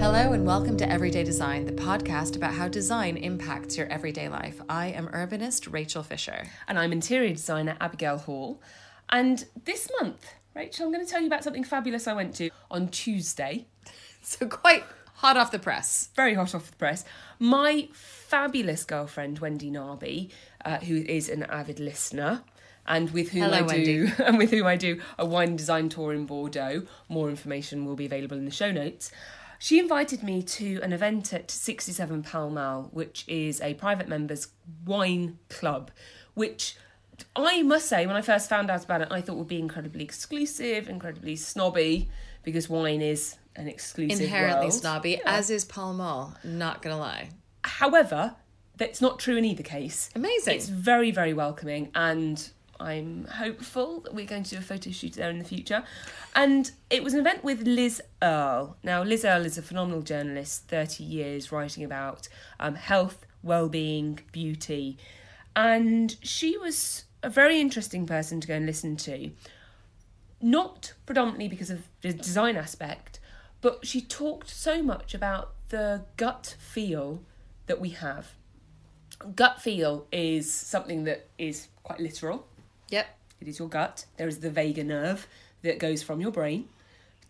Hello, and welcome to Everyday Design, the podcast about how design impacts your everyday life. I am urbanist Rachel Fisher. And I'm interior designer Abigail Hall. And this month, Rachel, I'm going to tell you about something fabulous I went to on Tuesday. So, quite hot off the press. Very hot off the press. My fabulous girlfriend, Wendy Narby, uh, who is an avid listener, and with whom Hello, I do and with whom I do a wine design tour in Bordeaux. More information will be available in the show notes. She invited me to an event at 67 Pall Mall, which is a private members wine club, which I must say, when I first found out about it, I thought would be incredibly exclusive, incredibly snobby, because wine is an exclusive Inherently world. snobby, as is Pall Mall. Not gonna lie. However, that's not true in either case. Amazing. It's very, very welcoming, and I'm hopeful that we're going to do a photo shoot there in the future. And it was an event with Liz Earle. Now, Liz Earle is a phenomenal journalist, 30 years writing about um, health, well-being, beauty, and she was a very interesting person to go and listen to. Not predominantly because of the design aspect, but she talked so much about the gut feel that we have. Gut feel is something that is quite literal. Yep. It is your gut. There is the vagus nerve that goes from your brain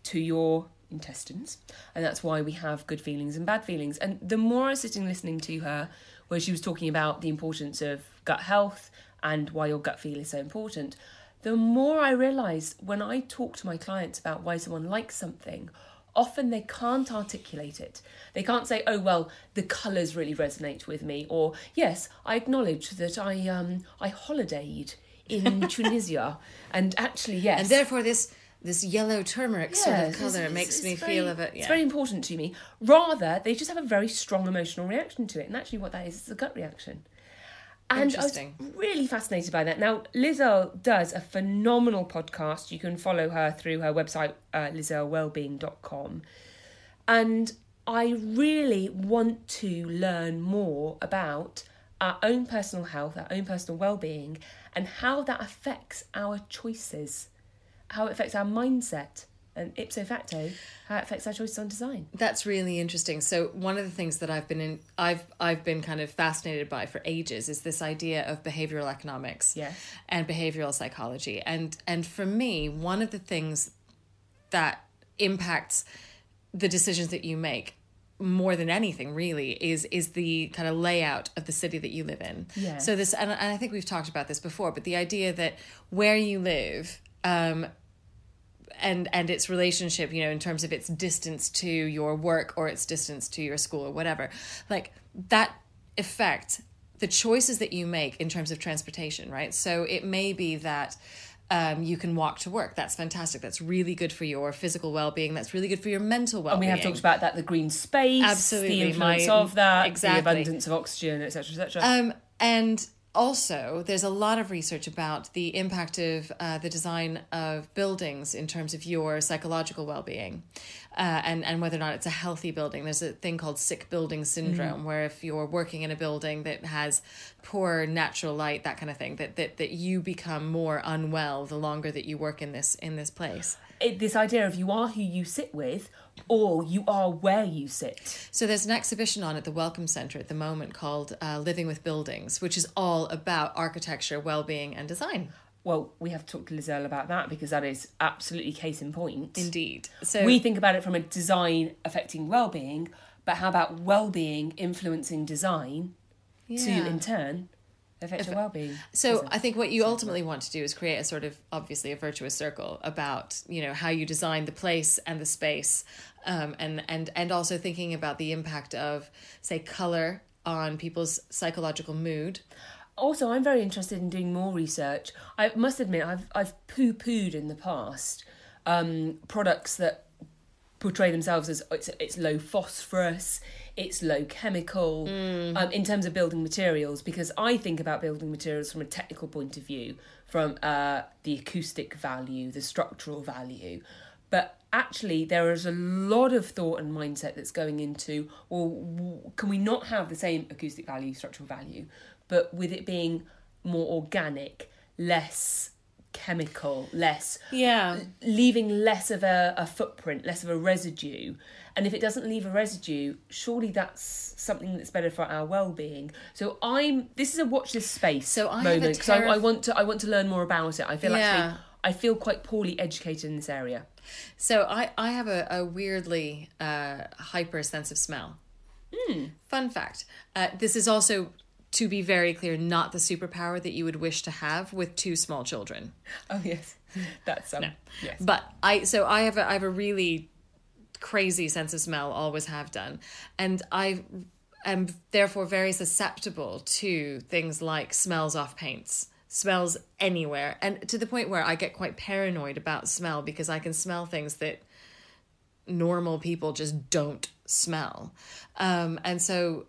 to your intestines. And that's why we have good feelings and bad feelings. And the more I was sitting listening to her, where she was talking about the importance of gut health and why your gut feel is so important, the more I realised when I talk to my clients about why someone likes something, often they can't articulate it. They can't say, "Oh well, the colours really resonate with me," or "Yes, I acknowledge that I um I holidayed in Tunisia, and actually yes." And therefore, this this yellow turmeric sort of color it's- makes it's me feel of it. It's very important to me. Rather, they just have a very strong emotional reaction to it, and actually, what that is is a gut reaction. And I was really fascinated by that. Now, Liz Earle does a phenomenal podcast. You can follow her through her website, uh, lizearlewellbeing.com. And I really want to learn more about our own personal health, our own personal well-being, and how that affects our choices, how it affects our mindset, and ipso facto, how it affects our choices on design. That's really interesting. So one of the things that I've been in I've I've been kind of fascinated by for ages is this idea of behavioral economics Yes. and behavioral psychology. And and for me, one of the things that impacts the decisions that you make more than anything really is is the kind of layout of the city that you live in Yeah. so this and, and i think we've talked about this before but the idea that where you live um and and its relationship you know in terms of its distance to your work or its distance to your school or whatever like that affect the choices that you make in terms of transportation right so it may be that um, you can walk to work. That's fantastic. That's really good for your physical well-being. That's really good for your mental well-being. And we have talked about that the green space, Absolutely, the influence my- of that, exactly. the abundance of oxygen, etc., etc. Um, and also, there's a lot of research about the impact of uh, the design of buildings in terms of your psychological well-being, uh, and and whether or not it's a healthy building. There's a thing called sick building syndrome, where if you're working in a building that has poor natural light, that kind of thing, that that that you become more unwell the longer that you work in this in this place. It, this idea of you are who you sit with, or you are where you sit. So there's an exhibition on at the Wellcome Centre at the moment called uh, Living with Buildings, which is all about architecture, well-being, and design. Well, we have to talk to Liz Earle about that because that is absolutely case in point. Indeed. So we think about it from a design affecting well-being, but how about well-being influencing design to in turn affect your well-being? So I think what you ultimately want to do is create a sort of obviously a virtuous circle about you know how you design the place and the space, um, and and and also thinking about the impact of say color on people's psychological mood. Also, I'm very interested in doing more research. I must admit, I've I've poo pooed in the past um, products that portray themselves as it's, it's low phosphorus, it's low chemical um, in terms of building materials because I think about building materials from a technical point of view, from uh, the acoustic value, the structural value. But actually, there is a lot of thought and mindset that's going into well, can we not have the same acoustic value, structural value, but with it being more organic, less chemical, less Yeah. leaving less of a, a footprint, less of a residue. And if it doesn't leave a residue, surely that's something that's better for our well-being. So I'm. This is a watch this space So I moment because I, I want to. I want to learn more about it. I feel Yeah. actually. I feel quite poorly educated in this area. So I, I have a, a weirdly uh, hyper sense of smell. Fun fact. Uh, this is also, to be very clear, not the superpower that you would wish to have with two small children. Oh yes, that's um. Yes. But I so I have a, I have a really crazy sense of smell, always have done, and I am therefore very susceptible to things like smells off paints, smells anywhere, and to the point where I get quite paranoid about smell because I can smell things that normal people just don't smell, um, and so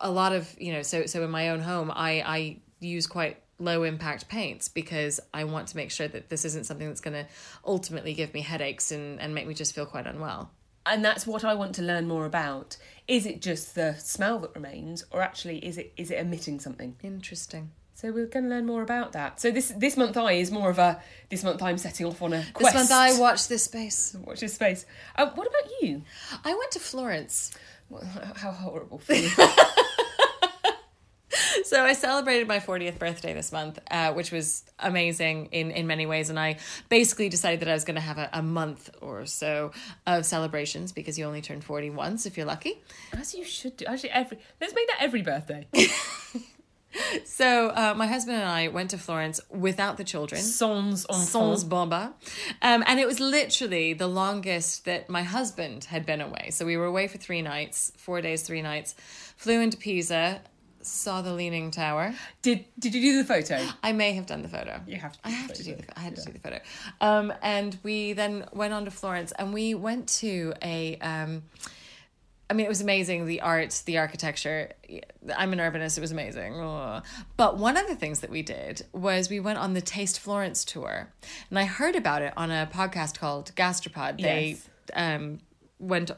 a lot of you know so so in my own home I I use quite low impact paints because I want to make sure that this isn't something that's going to ultimately give me headaches and and make me just feel quite unwell. And that's what I want to learn more about. Is it just the smell that remains, or actually is it is it emitting something? Interesting. So we're going to learn more about that. So this this month I is more of a this month I'm setting off on a quest. This month I watched this space. watch this space. Uh, what about you? I went to Florence. What- How horrible for you. So I celebrated my 40th birthday this month, uh, which was amazing in, in many ways. And I basically decided that I was going to have a, a month or so of celebrations because you only turn 40 once if you're lucky. As you should do. Actually, every let's make that every birthday. So uh, my husband and I went to Florence without the children. Sans Sans enfants. Bomba. Um, and it was literally the longest that my husband had been away. So we were away for three nights, four days, three nights. Flew into Pisa, saw the Leaning Tower. Did Did you do the photo? I may have done the photo. You have to. I do have the to do photo. the. I had to do the photo. Um, and we then went on to Florence, and we went to a. Um, I mean, it was amazing. The art, the architecture. I'm an urbanist. It was amazing. Ugh. But one of the things that we did was we went on the Taste Florence tour, and I heard about it on a podcast called Gastropod. They Yes. um, went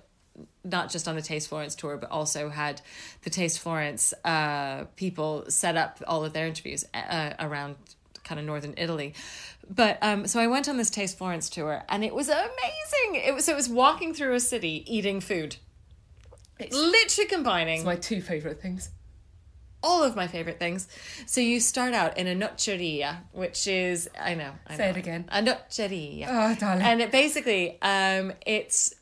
not just on the Taste Florence tour, but also had the Taste Florence uh, people set up all of their interviews uh, around kind of northern Italy. But um, so I went on this Taste Florence tour, and it was amazing. It was so it was walking through a city eating food, It's literally combining my two favourite things. all of my favorite things. So you start out in a nocceria, which is I know, I Say know. it again. a nocceria. Oh, darling. and it basically um it's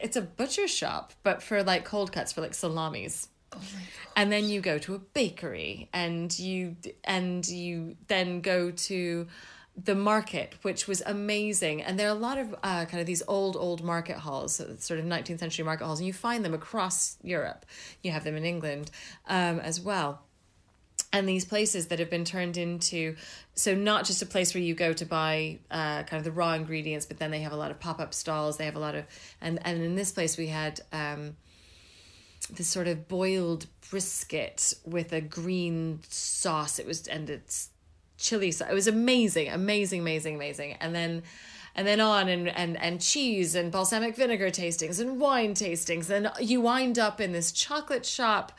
it's a butcher shop but for like cold cuts for like salamis. Oh and then you go to a bakery and you and you then go to the market which was amazing. And there are a lot of uh, kind of these old old market halls sort of 19th century market halls and you find them across europe. You have them in england um, as well and these places that have been turned into so not just a place where you go to buy uh, kind of the raw ingredients but then they have a lot of pop-up stalls they have a lot of and and in this place we had um this sort of boiled brisket with a green sauce. It was and it's chili sauce. It was amazing amazing amazing amazing. And then and then on and and and cheese and balsamic vinegar tastings and wine tastings. And you wind up in this chocolate shop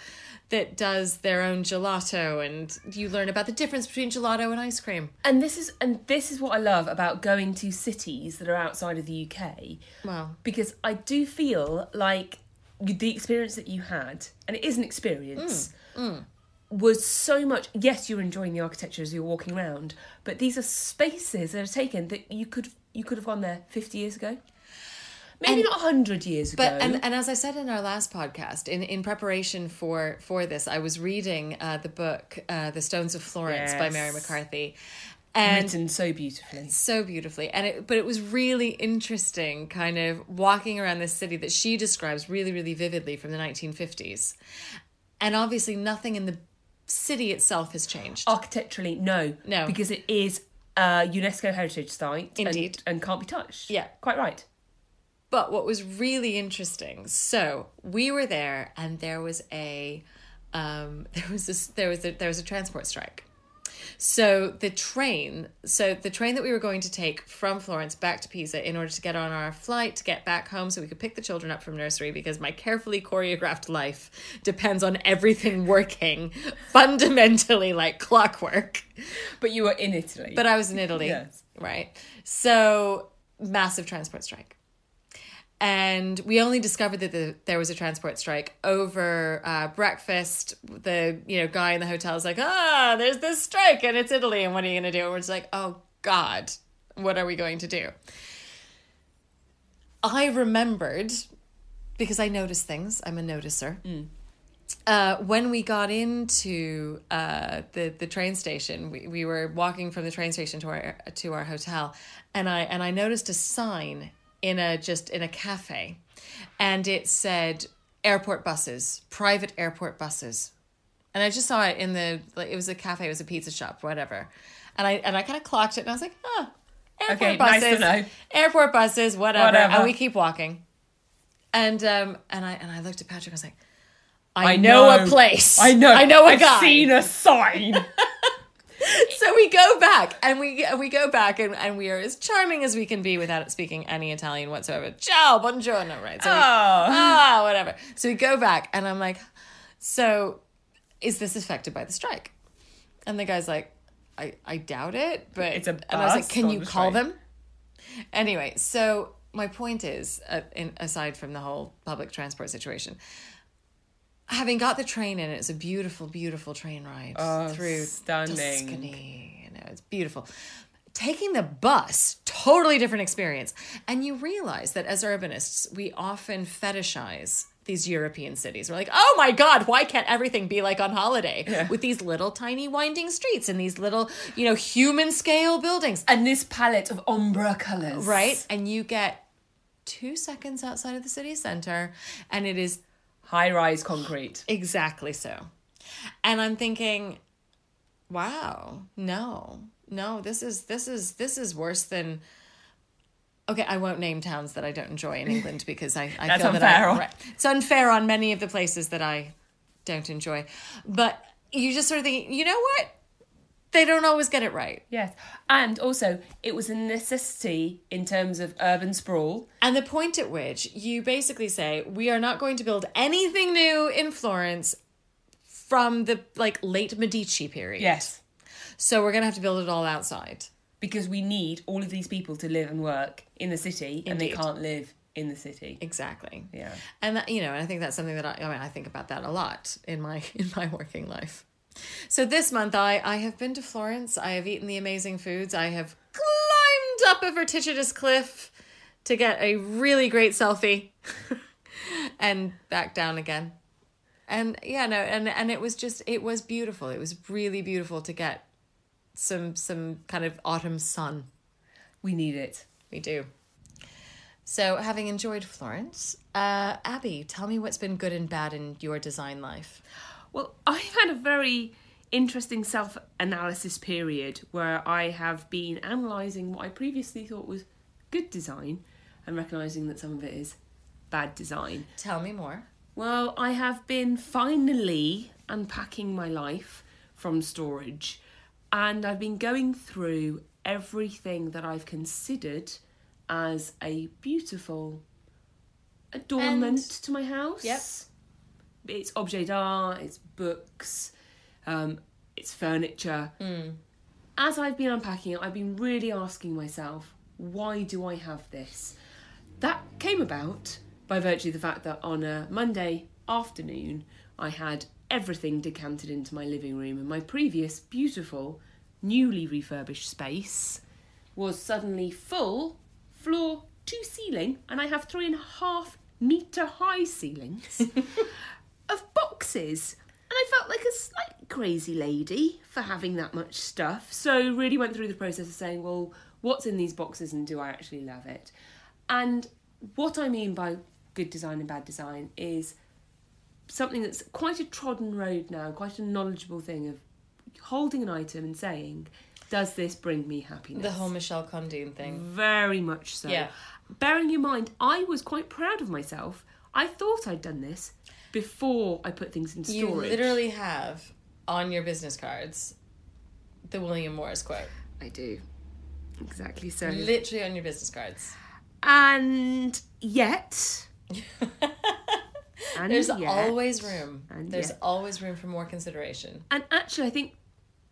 that does their own gelato and you learn about the difference between gelato and ice cream And this is and this is what I love about going to cities that are outside of the UK. wow because I do feel like the experience that you had, and it is an experience, mm, mm. was so much. Yes, you're enjoying the architecture as you're walking around, but these are spaces that are taken that you could you could have gone there fifty years ago, maybe not hundred years ago. But and, and as I said in our last podcast, in, in preparation for for this, I was reading uh, the book uh, "The Stones of Florence" by Mary McCarthy, and written so beautifully. so beautifully and it but it was really interesting kind of walking around this city that she describes really really vividly from the 1950s and obviously nothing in the city itself has changed Architecturally, no, No. because it is a UNESCO heritage site, and- Indeed. and, can't be touched. Yeah. quite right. But what was really interesting, so we were there, and there was a, um, there was this, there was a, there was a transport strike. So the train, so the train that we were going to take from Florence back to Pisa in order to get on our flight to get back home so we could pick the children up from nursery because my carefully choreographed life depends on everything working fundamentally like clockwork. But you were in Italy. But I was in Italy. Yes. Right. So massive transport strike. And we only discovered that the, there was a transport strike over uh, breakfast. The you know guy in the hotel is like, ah, there's this strike and it's Italy, and what are you gonna do? And we're just like, oh God, what are we going to do? I remembered because I notice things. I'm a noticer. Uh, when we got into uh, the the train station, we, we were walking from the train station to our to our hotel, and I and I noticed a sign in a just in a cafe, and it said airport buses, private airport buses, and I just saw it in the like it was a cafe, it was a pizza shop, whatever, and I and I kind of clocked it, and I was like, oh, airport Okay, buses, nice know. airport buses, whatever, Whatever. and we keep walking, and um and I and I looked at Patrick, I was like. I, I know. a place. I know. I know a I've guy. seen a sign. So we go back and we we go back and, and we are as charming as we can be without speaking any Italian whatsoever. Ciao, buongiorno, right? So we, Oh. ah, whatever. So we go back and I'm like, so is this affected by the strike? And the guy's like, I, I doubt it, but It's a and I was like, can you call strike." them? Anyway, so my point is, uh, in, aside from the whole public transport situation, having got the train in, it's a beautiful, beautiful train ride Oh, through stunning. Tuscany. You know, it's beautiful. Taking the bus, totally different experience. And you realize that as urbanists, we often fetishize these European cities. We're like, oh my God, why can't everything be like on holiday with these little tiny winding streets and these little, you know, human scale buildings? and this palette of ombre colours. Right? And you get two seconds outside of the city center and it is High rise concrete. Exactly so. And I'm thinking, wow, no, no, this is this is this is worse than Okay, I won't name towns that I don't enjoy in England because I, I That's feel that unfair. I, right, it's unfair on many of the places that I don't enjoy. But you just sort of think, you know what? They don't always get it right. Yes. And also, it was a necessity in terms of urban sprawl. And the point at which you basically say, we are not going to build anything new in Florence from the like late Medici period. Yes. So we're gonna have to build it all outside. Because we need all of these people to live and work in the city, and they can't live in the city. Exactly. Yeah. And that, you know, and I think that's something that I, I mean, I think about that a lot in my in my working life. So this month I I have been to Florence. I have eaten the amazing foods. I have climbed up a vertiginous cliff to get a really great selfie and back down again. And yeah, no, and and it was just it was beautiful. It was really beautiful to get some some kind of autumn sun. We need it. We do. So, having enjoyed Florence, uh, Abby, tell me what's been good and bad in your design life. Well, I've had a very interesting self analysis period where I have been analysing what I previously thought was good design and recognising that some of it is bad design. Tell me more. Well, I have been finally unpacking my life from storage and I've been going through everything that I've considered as a beautiful adornment And- to my house. Yep. It's objet d'art, it's books, um, it's furniture. As I've been unpacking it, I've been really asking myself, why do I have this? That came about by virtue of the fact that on a Monday afternoon, I had everything decanted into my living room, and my previous beautiful, newly refurbished space was suddenly full, floor to ceiling, and I have three and a half meter high ceilings of boxes. And I felt like a slight crazy lady for having that much stuff. So really went through the process of saying, well, what's in these boxes and do I actually love it? And what I mean by good design and bad design is something that's quite a trodden road now, quite a knowledgeable thing of holding an item and saying, does this bring me happiness? The whole Michelle Condine thing. Very much so. Yeah. Bearing in mind, I was quite proud of myself. I thought I'd done this before I put things into You literally have on your business cards the William Morris quote. I do. Exactly so. Literally on your business cards. And yet. and There's yet- always room. And There's yet. always room for more consideration. And actually, I think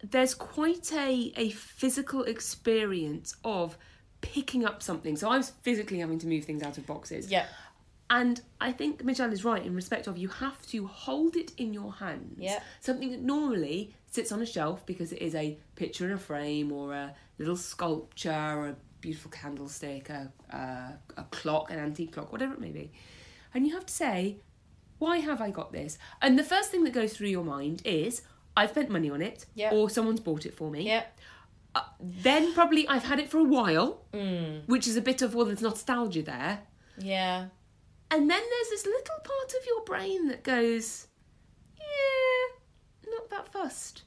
there's quite a, a physical experience of picking up something. So I was physically having to move things out of boxes. Yeah. And I think Michelle is right in respect of you have to hold it in your hands. Yeah. Something that normally sits on a shelf because it is a picture in a frame or a little sculpture or a beautiful candlestick, a, a, a clock, an antique clock, whatever it may be. And you have to say, why have I got this? And the first thing that goes through your mind is, I've spent money on it, Yeah. or someone's bought it for me. Yeah. Uh, then probably I've had it for a while, Mm. which is a bit of, well, there's nostalgia there. Yeah. And then there's this little part of your brain that goes, yeah, not that fussed.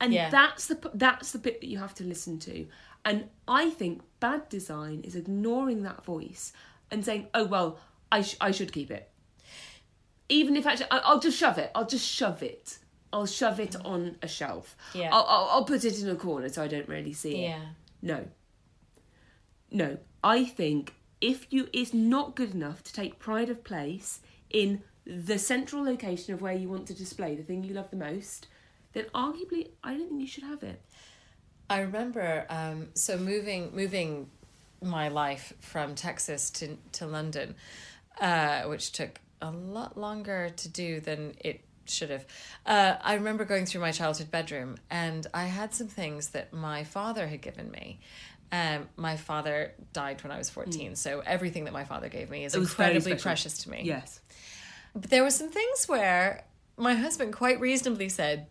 And Yeah. that's the that's the bit that you have to listen to. And I think bad design is ignoring that voice and saying, "Oh well, I sh- I should keep it." Even if actually I- I'll just shove it. I'll just shove it. I'll shove it on a shelf. Yeah. I'll, I'll, I'll put it in a corner so I don't really see it. Yeah. No. No. I think if you is not good enough to take pride of place in the central location of where you want to display the thing you love the most, then arguably I don't think you should have it. I remember um, so moving moving my life from Texas to to London, uh, which took a lot longer to do than it should have. Uh, I remember going through my childhood bedroom, and I had some things that my father had given me. Um, my father died when I was fourteen, so everything that my father gave me is It was very incredibly precious to me. Yes. But there were some things where my husband quite reasonably said,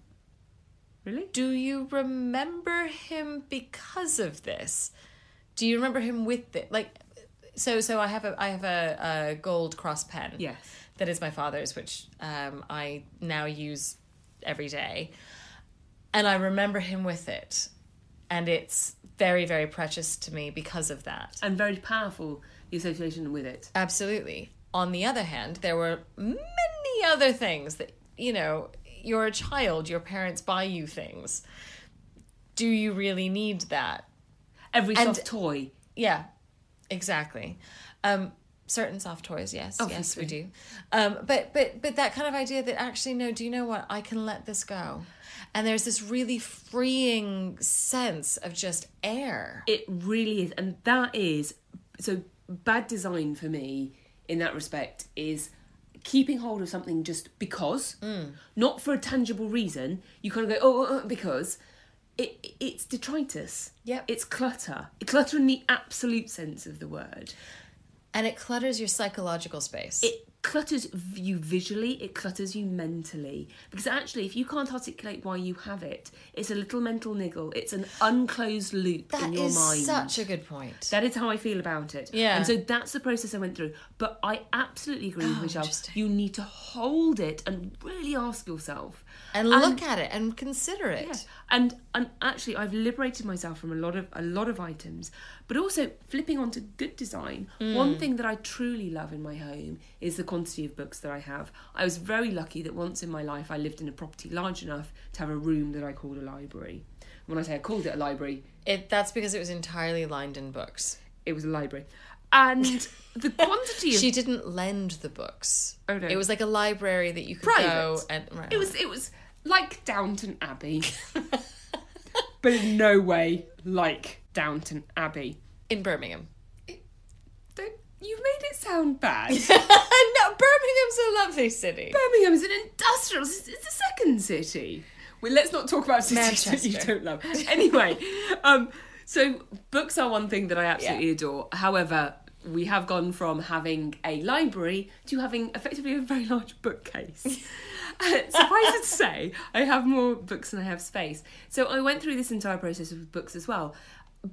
Really? do you remember him because of this? Do you remember him with it? Like, so so I have a I have a, a gold cross pen. Yes. That is my father's, which um, I now use every day, and I remember him with it, and it's very very precious to me because of that. And very powerful the association with it. Absolutely. On the other hand, there were many other things that, you know, you're a child, your parents buy you things. Do you really need that? Every And- soft toy. Yeah, exactly. Um, certain soft toys, yes, yes, we do. Um, but but but that kind of idea that actually, no, do you know what? I can let this go, and there's this really freeing sense of just air. It really is. And that is so bad design for me in that respect is keeping hold of something just because, not for a tangible reason. You kind of go, oh, uh, uh, because. It, it's detritus. Yep. It's clutter. Clutter in the absolute sense of the word. And it clutters your psychological space. It clutters you visually, it clutters you mentally. Because actually, if you can't articulate why you have it, it's a little mental niggle. It's an unclosed loop That in your is mind. such a good point. That is how I feel about it. Yeah. And so that's the process I went through. But I absolutely agree oh, with Oh, Michelle. You need to hold it and really ask yourself. and look at it and consider it. Yeah. And and actually I've liberated myself from a lot of a lot of items. But also flipping onto good design, mm. one thing that I truly love in my home is the quantity of books that I have. I was very lucky that once in my life I lived in a property large enough to have a room that I called a library. When I say I called it a library, It that's because it was entirely lined in books. it was a library. And the quantity of She didn't lend the books. Oh, no. It was like a library that you could Private. go and right. It was it was like Downton Abbey, but in no way like Downton Abbey. in Birmingham. Don't, you've made it sound bad. no, Birmingham's a lovely city. Birmingham's an industrial. It's, it's a second city. Well, let's not talk about cities that you don't love. Anyway, um, so books are one thing that I absolutely adore. However, we have gone from having a library to having effectively a very large bookcase. Uh, Suffice to say, I have more books than I have space. So I went through this entire process with books as well.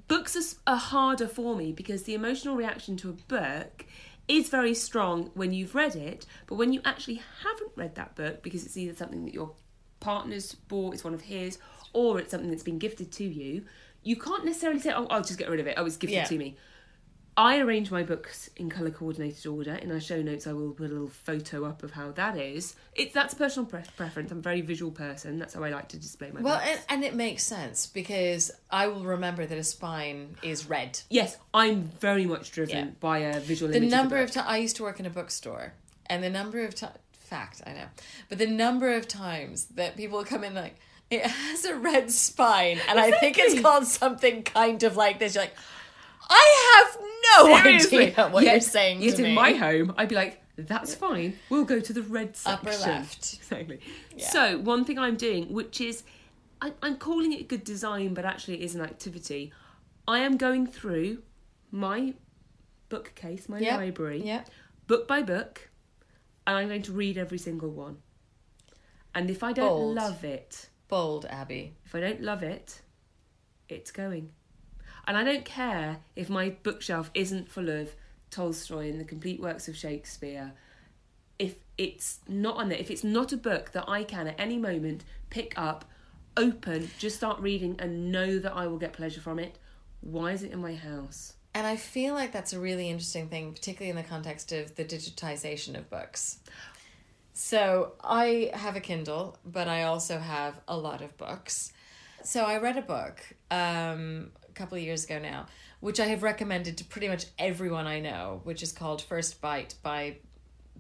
Books are, are harder for me because the emotional reaction to a book is very strong when you've read it, but when you actually haven't read that book because it's either something that your partner's bought, it's one of his, or it's something that's been gifted to you, you can't necessarily say, "Oh, I'll just get rid of it. Oh, it's gifted Yeah. to me." I arrange my books in colour coordinated order. In our show notes, I will put a little photo up of how that is. It's that's personal pre- preference. I'm a very visual person. That's how I like to display my Well, books. and, and it makes sense because I will remember that a spine is red. yes, I'm very much driven Yeah. by a visual The image. number of, of times I used to work in a bookstore, and the number of times, fact, I know, but the number of times that people come in like, it has a red spine, and I think it's Exactly. called something kind of like this. You're like, I have no Seriously. idea what Yet- you're saying Yet in me. my home, I'd be like, "That's fine. We'll go to the red section." Upper left. Exactly. Yeah. So one thing I'm doing, which is, I, I'm calling it good design, but actually it is an activity. I am going through my bookcase, my Yep. library, yeah, book by book, and I'm going to read every single one. And if I don't Bold. love it, bold, Abby. if I don't love it, it's going. And I don't care if my bookshelf isn't full of Tolstoy and the complete works of Shakespeare. If it's not on there, if it's not a book that I can at any moment pick up, open, just start reading and know that I will get pleasure from it, why is it in my house? And I feel like that's a really interesting thing, particularly in the context of the digitization of books. So I have a Kindle, but I also have a lot of books. So I read a book um, couple of years ago now, which I have recommended to pretty much everyone I know, which is called First Bite by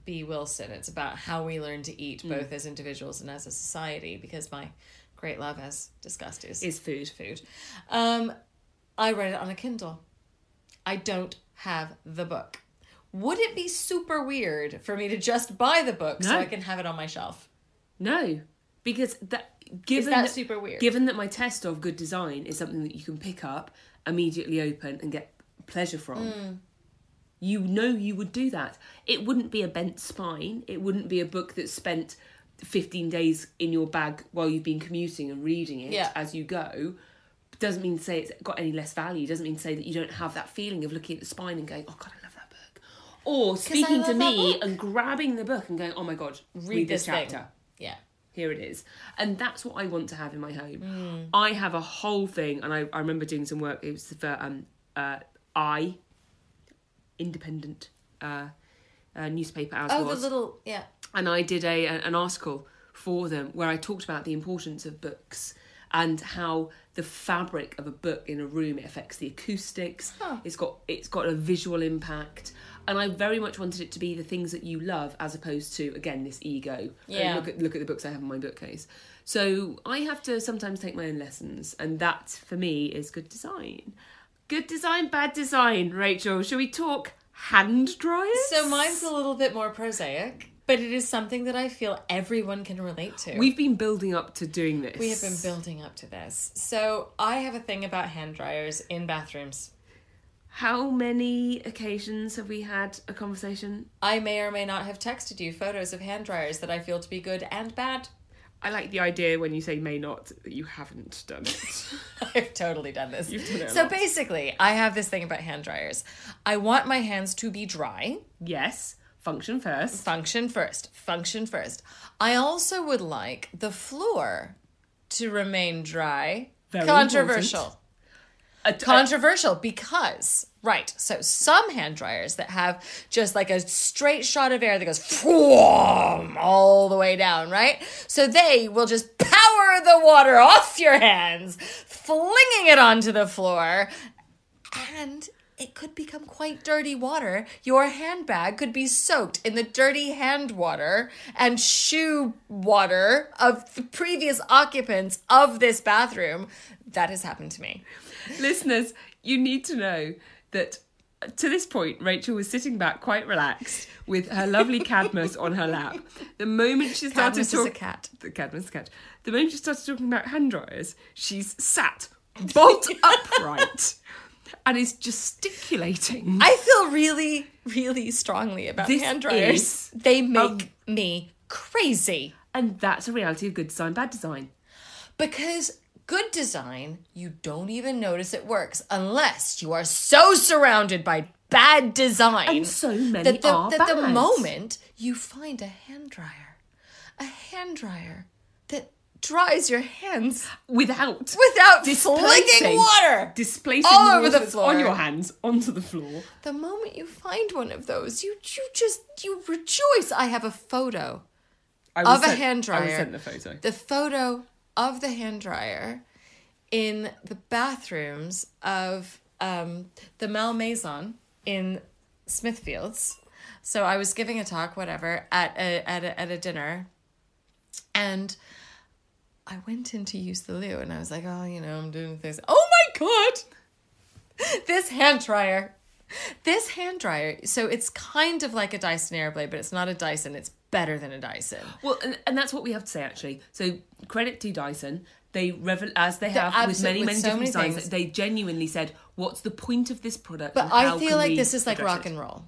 Bee Wilson. It's about how we learn to eat, both as individuals and as a society, because my great love, as discussed, is Is food. food. Um, I read it on a Kindle. I don't have the book. Would it be super weird for me to just buy the book so I can have it on my shelf? No, because that given that super weird? Given that my test of good design is something that you can pick up, immediately open, and get pleasure from, Mm. you know you would do that. It wouldn't be a bent spine. It wouldn't be a book that spent fifteen days in your bag while you've been commuting and reading it Yeah. as you go. Doesn't mean to say it's got any less value. Doesn't mean to say that you don't have that feeling of looking at the spine and going, "Oh God, I love that book," or speaking to me and grabbing the book and going, "Oh my God, read, this, this thing. chapter." Yeah. Here it is and that's what i want to have in my home Mm. i have a whole thing and I, I remember doing some work it was for um uh i independent uh, uh newspaper as Oh, was the little yeah. and I did a an article for them where I talked about the importance of books and how the fabric of a book in a room it affects the acoustics. Huh. It's got it's got a visual impact, and I very much wanted it to be the things that you love as opposed to again this ego. Oh, Yeah. look at look at the books I have in my bookcase. So I have to sometimes take my own lessons, and that for me is good design. Good design, bad design. Rachel, shall we talk hand dryers? So mine's a little bit more prosaic, but it is something that I feel everyone can relate to. We've been building up to doing this. we have been building up to this. So I have a thing about hand dryers in bathrooms. How many occasions have we had a conversation? I may or may not have texted you photos of hand dryers that I feel to be good and bad. I like the idea when you say may not that you haven't done it. I've totally done this. You've done so lot. basically, I have this thing about hand dryers. I want my hands to be dry. yes, function first. Function first. Function first. I also would like the floor to remain dry. Very Controversial. Controversial because, right, so some hand dryers that have just like a straight shot of air that goes all the way down, right? So they will just power the water off your hands, flinging it onto the floor, and it could become quite dirty water. Your handbag could be soaked in the dirty hand water and shoe water of the previous occupants of this bathroom. That has happened to me. Listeners, you need to know that to this point, Rachel was sitting back quite relaxed with her lovely Cadmus on her lap. The moment she started Cadmus is a talking, cat. the Cadmus cat. The moment she started talking about hand dryers, she's sat bolt upright and is gesticulating. I feel really, really strongly about This hand dryers. is They make me crazy And that's a reality of good design, bad design. because good design, you don't even notice it works unless you are so surrounded by bad design. And so many that the, are that the moment you find a hand dryer, a hand dryer that dries your hands without without Displacing. water. displacing All over the floor. on your hands onto the floor. The moment you find one of those, you you just you rejoice. I have a photo I of a hand dryer I was sent the photo. the photo of the hand dryer in the bathrooms of um, the Malmaison in Smithfields. So I was giving a talk, whatever, at a at a, at a dinner, and I went in to use the loo, and I was like, oh, you know, I'm doing things. Oh my god, this hand dryer. This hand dryer, so it's kind of like a Dyson Airblade, but it's not a Dyson. It's better than a Dyson. Well, and, and that's what we have to say actually. So credit to Dyson. They revel as they have with many with many so different many designs. They genuinely said, "What's the point of this product?" But I feel like this is like rock it?" and roll.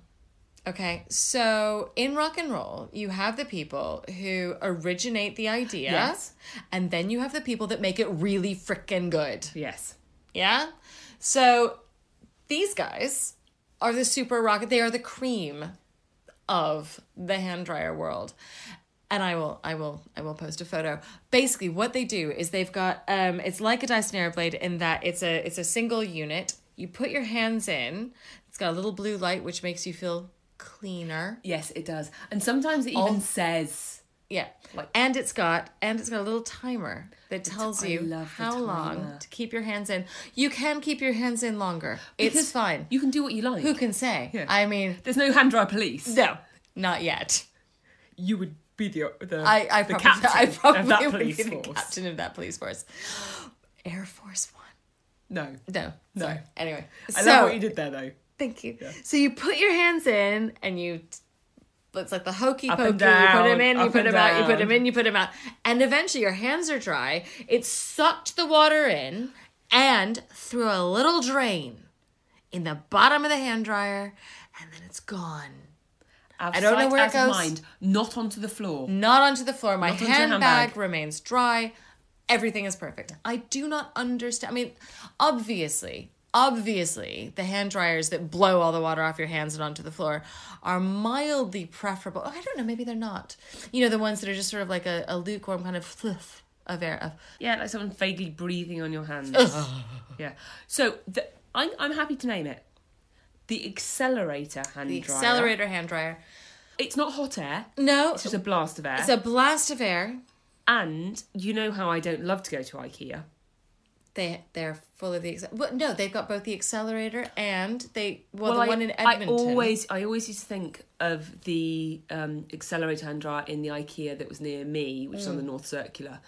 Okay, so in rock and roll, you have the people who originate the idea, Yes. and then you have the people that make it really freaking good. Yes. Yeah? So these guys are the super rocket, they are the cream of the hand dryer world. And I will I will I will post a photo. Basically what they do is they've got um it's like a Dyson Airblade in that it's a it's a single unit. You put your hands in. It's got a little blue light which makes you feel cleaner. Yes, it does. And sometimes it even says Yeah. Like- and it's got and it's got a little timer that tells you how long to keep your hands in. You can keep your hands in longer. it's fine. You can do what you like. Who can say? Yeah. I mean, There's no hand dryer police. no, not yet. You would be the the, I, I the probably, captain I probably of that would police be the force. captain of that police force. Air Force One. No. No, No. sorry. Anyway, I so love what you did there though. thank you. So you put your hands in, and you. It's like the hokey pokey. and You put down, in, you put and them out, you put down. them in, you put them out, and eventually your hands are dry. It sucked the water in, and through a little drain in the bottom of the hand dryer, and then it's gone. I don't know where it goes. Mind, not onto the floor. not onto the floor. My Not onto your handbag, handbag. remains dry. Everything is perfect. I do not understand. I mean, obviously, obviously, the hand dryers that blow all the water off your hands and onto the floor are mildly preferable. Oh, I don't know. Maybe they're not. You know, the ones that are just sort of like a, a lukewarm kind of fluff of air. Of, Yeah, like someone vaguely breathing on your hands. yeah. So the, I'm I'm happy to name it. The Xlerator hand the dryer. Xlerator hand dryer. It's not hot air. No, It's just a blast of air. it's a blast of air. and you know how I don't love to go to IKEA. They they're full of the well, no. They've got both the Xlerator and they well, the I, one in Edmonton. I always I always used to think of the um, Xlerator hand dryer in the IKEA that was near me, which is on Mm. the North Circular,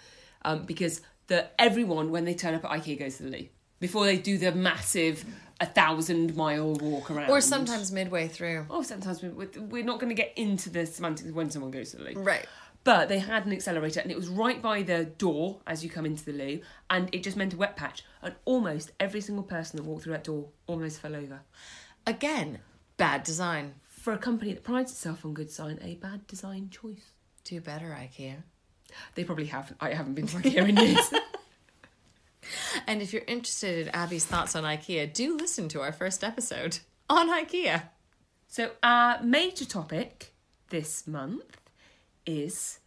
um, because the everyone when they turn up at IKEA goes to the loo before they do the massive a thousand mile walk around. or sometimes midway through. Oh, sometimes we, we're- we're not going to get into the semantics when someone goes to the loo. Right. But they had an Xlerator and it was right by the door as you come into the loo and it just meant a wet patch. And almost every single person that walked through that door almost fell over. Again, bad design. For a company that prides itself on good design, a bad design choice. Do better, IKEA. They probably have. I haven't been to IKEA in years. And if you're interested in Abby's thoughts on IKEA, do listen to our first episode on IKEA. so our major topic this month is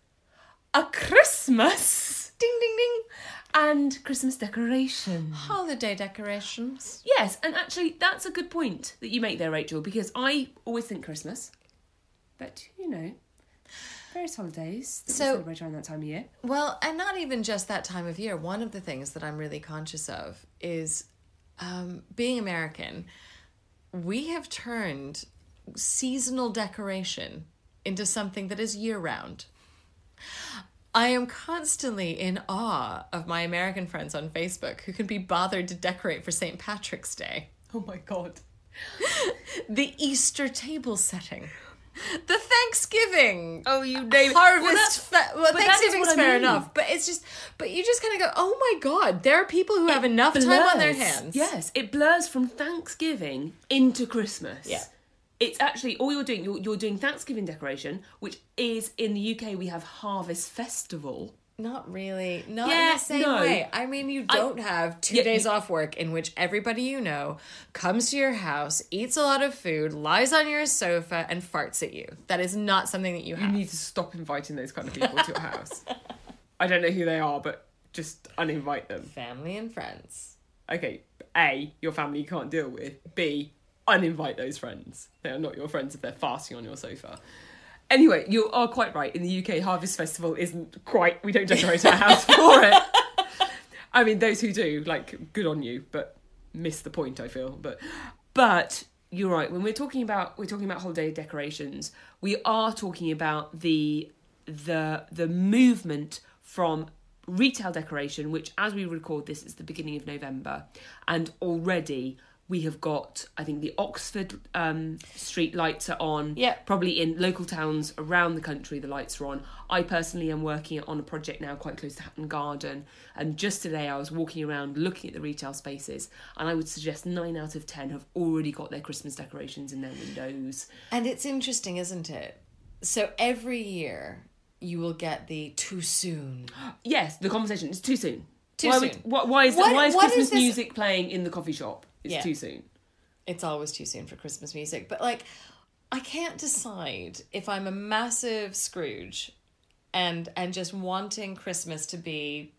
a Christmas Ding ding ding. and Christmas decoration. Holiday decorations. Yes, and actually, that's a good point that you make there, Rachel, because I always think Christmas, but you know, various holidays that So- we celebrate around that time of year. Well, and not even just that time of year. One of the things that I'm really conscious of is um, being American, we have turned seasonal decoration into something that is year round. I am constantly in awe of my American friends on Facebook who can be bothered to decorate for St. Patrick's Day. Oh my god! the Easter table setting, the Thanksgiving. Oh, you name it. Harvest. Well, well, but that is Thanksgiving's what I fair mean. enough, but it's just, but you just kind of go, oh my god, there are people who have enough time on their hands. Yes, it blurs from Thanksgiving into Christmas. Yeah. It's actually all you're doing. You're, you're doing Thanksgiving decoration, which is in the UK we have Harvest Festival. Not really. Not in the same no. way. I mean, you don't have two Yeah, days you- off work in which everybody you know comes to your house, eats a lot of food, lies on your sofa, and farts at you. That is not something that you have. You need to stop inviting those kind of people to your house. I don't know who they are, but just uninvite them. Family and friends. Okay, A, your family you can't deal with. B, uninvite those friends. They are not your friends if they're fasting on your sofa. Anyway, you are quite right. In the UK, Harvest Festival isn't quite, we don't decorate our house for it. I mean, those who do, like, good on you, but miss the point, I feel. But, but you're right. When we're talking about we're talking about holiday decorations, we are talking about the the the movement from retail decoration, which as we record this is the beginning of November, and already we have got I think the Oxford um, street lights are on. Yeah. Probably in local towns around the country the lights are on. I personally am working on a project now quite close to Hatton Garden and just today I was walking around looking at the retail spaces and I would suggest 9 out of 10 have already got their Christmas decorations in their windows. And it's interesting, isn't it? So every year you will get the too soon. Yes, the conversation is too soon. Too why soon. Would, why, why is What- why is Christmas is music playing in the coffee shop? It's Yeah. too soon. It's always too soon for Christmas music, but like I can't decide if I'm a massive Scrooge and and just wanting Christmas to be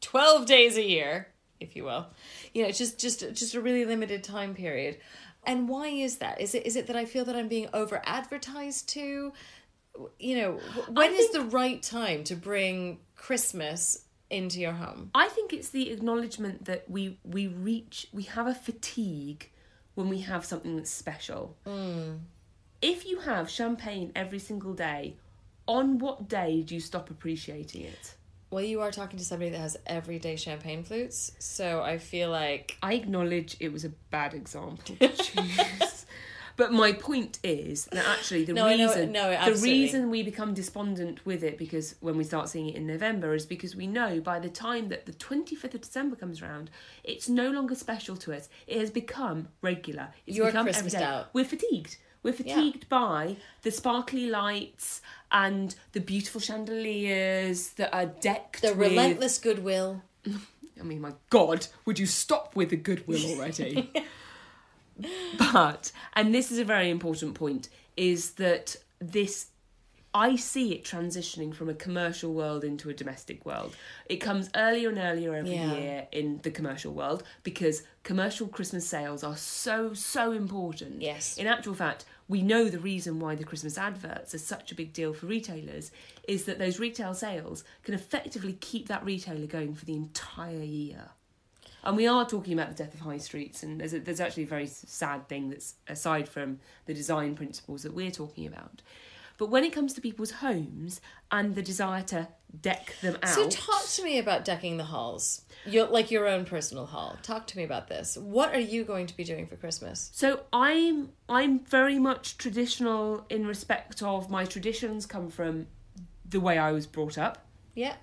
12 days a year, if you will. You know, just just just a really limited time period. And why is that? Is it is it that I feel that I'm being over advertised to? You know, wh- when is the right time to bring Christmas into your home? I think it's the acknowledgement that we we reach we have a fatigue when we have something that's special. Hmm. If you have champagne every single day, on what day do you stop appreciating it? Well, you are talking to somebody that has everyday champagne flutes, so I feel like I acknowledge it was a bad example to choose. But my point is that actually the No, reason no, the reason we become despondent with it because when we start seeing it in November is because we know by the time that the 25th of December comes around, it's no longer special to us. It has become regular. It's You're become Christmased everyday. out. We're fatigued. We're fatigued by the sparkly lights and the beautiful chandeliers that are decked the with relentless goodwill. I mean, my God, would you stop with the goodwill already? but, and this is a very important point, is that this, I see it transitioning from a commercial world into a domestic world. It comes earlier and earlier every Yeah. year in the commercial world because commercial Christmas sales are so, so important. Yes. In actual fact, we know the reason why the Christmas adverts are such a big deal for retailers is that those retail sales can effectively keep that retailer going for the entire year. And we are talking about the death of high streets, and there's, a, there's actually a very sad thing that's aside from the design principles that we're talking about. But when it comes to people's homes and the desire to deck them out, So talk to me about decking the halls. Your like your own personal hall. Talk to me about this. What are you going to be doing for Christmas? So I'm I'm very much traditional in respect of my traditions come from the way I was brought up. Yeah.